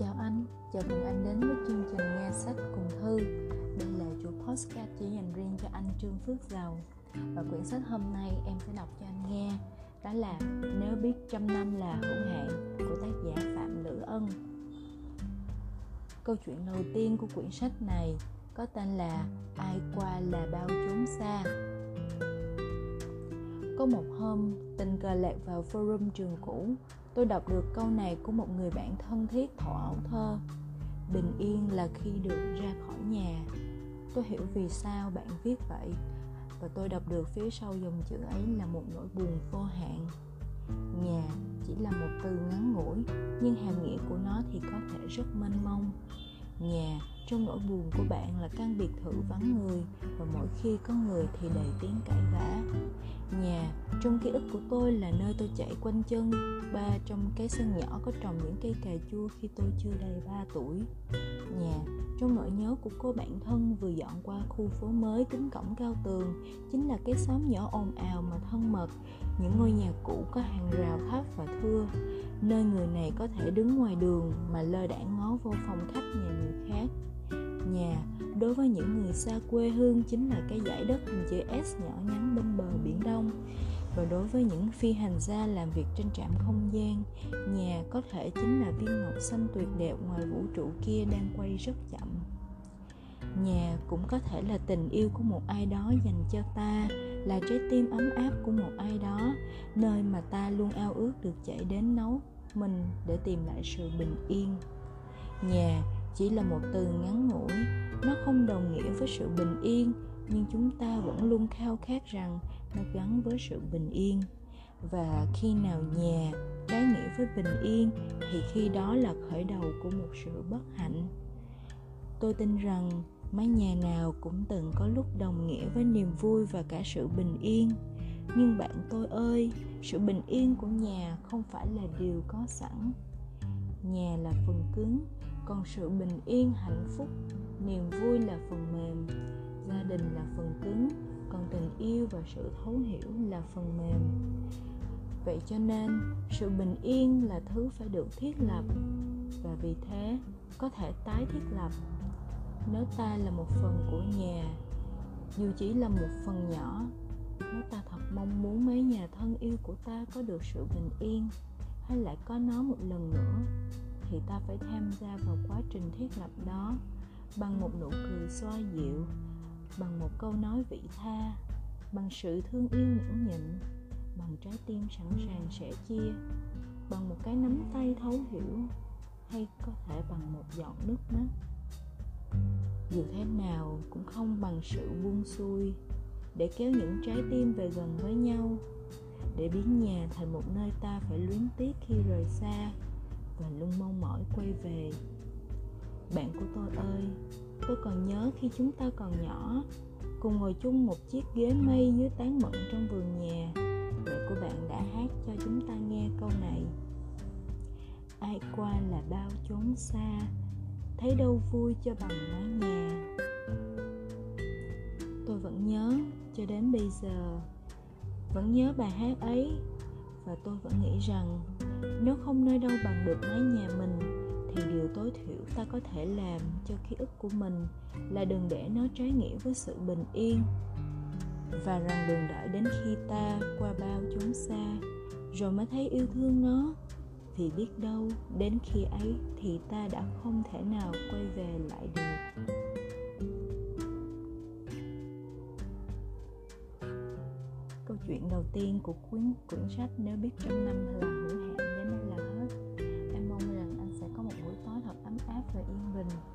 Chào anh, chào mừng anh đến với chương trình nghe sách cùng thư. Đây là chuỗi podcast chỉ dành riêng cho anh Trương Phước Giàu. Và quyển sách hôm nay em sẽ đọc cho anh nghe đó là Nếu biết trăm năm là hữu hạn của tác giả Phạm Lữ Ân. Câu chuyện đầu tiên của quyển sách này có tên là Ai qua là bao chốn xa có một hôm, tình cờ lạc vào forum trường cũ. Tôi đọc được câu này của một người bạn thân thiết thổ ảo thơ. Bình yên là khi được ra khỏi nhà. Tôi hiểu vì sao bạn viết vậy. Và tôi đọc được phía sau dòng chữ ấy là một nỗi buồn vô hạn. Nhà chỉ là một từ ngắn ngủi Nhưng hàm nghĩa của nó thì có thể rất mênh mông. Nhà trong nỗi buồn của bạn là căn biệt thự vắng người Và mỗi khi có người thì đầy tiếng cãi vã. Nhà, trong ký ức của tôi là nơi tôi chạy quanh chân, Ba trong cái sân nhỏ có trồng những cây cà chua khi tôi chưa đầy 3 tuổi. Nhà, trong nỗi nhớ của cô bạn thân vừa dọn qua khu phố mới kính cổng cao tường, Chính là cái xóm nhỏ ồn ào mà thân mật, Những ngôi nhà cũ có hàng rào thấp và thưa. Nơi người này có thể đứng ngoài đường mà lơ đãng ngó vô phòng khách nhà người khác nhà. Đối với những người xa quê hương chính là cái dải đất hình chữ S nhỏ nhắn bên bờ biển Đông. Và đối với những phi hành gia làm việc trên trạm không gian, nhà có thể chính là viên ngọc xanh tuyệt đẹp ngoài vũ trụ kia đang quay rất chậm. Nhà cũng có thể là tình yêu của một ai đó dành cho ta, là trái tim ấm áp của một ai đó, nơi mà ta luôn ao ước được chạy đến nấu mình để tìm lại sự bình yên. Nhà chỉ là một từ ngắn ngủi. Nó không đồng nghĩa với sự bình yên, nhưng chúng ta vẫn luôn khao khát rằng nó gắn với sự bình yên. Và khi nào nhà trái nghĩa với bình yên, thì khi đó là khởi đầu của một sự bất hạnh. Tôi tin rằng mái nhà nào cũng từng có lúc đồng nghĩa với niềm vui và cả sự bình yên. Nhưng bạn tôi ơi, sự bình yên của nhà không phải là điều có sẵn. Nhà là phần cứng còn sự bình yên, hạnh phúc, niềm vui là phần mềm. Gia đình là phần cứng, còn tình yêu và sự thấu hiểu là phần mềm. Vậy cho nên, sự bình yên là thứ phải được thiết lập, và vì thế, có thể tái thiết lập. Nếu ta là một phần của nhà, dù chỉ là một phần nhỏ, nếu ta thật mong muốn mấy nhà thân yêu của ta có được sự bình yên, hay lại có nó một lần nữa thì ta phải tham gia vào quá trình thiết lập đó bằng một nụ cười xoa dịu, bằng một câu nói vị tha, bằng sự thương yêu nhẫn nhịn, bằng trái tim sẵn sàng sẻ chia, bằng một cái nắm tay thấu hiểu hay có thể bằng một giọt nước mắt. Dù thế nào cũng không bằng sự buông xuôi để kéo những trái tim về gần với nhau, để biến nhà thành một nơi ta phải luyến tiếc khi rời xa và luôn mong mỏi quay về. Bạn của tôi ơi, tôi còn nhớ khi chúng ta còn nhỏ, cùng ngồi chung một chiếc ghế mây dưới tán mận trong vườn nhà. Mẹ của bạn đã hát cho chúng ta nghe câu này. Ai qua là bao chốn xa, thấy đâu vui cho bằng mái nhà. Tôi vẫn nhớ, cho đến bây giờ, vẫn nhớ bài hát ấy, và tôi vẫn nghĩ rằng nếu không nơi đâu bằng được mái nhà mình, thì điều tối thiểu ta có thể làm cho ký ức của mình là đừng để nó trái nghĩa với sự bình yên. Và rằng đừng đợi đến khi ta qua bao chốn xa, rồi mới thấy yêu thương nó vì biết đâu đến khi ấy thì ta đã không thể nào quay về lại được. Câu chuyện đầu tiên của cuốn quyển sách nếu biết trăm năm là hữu mình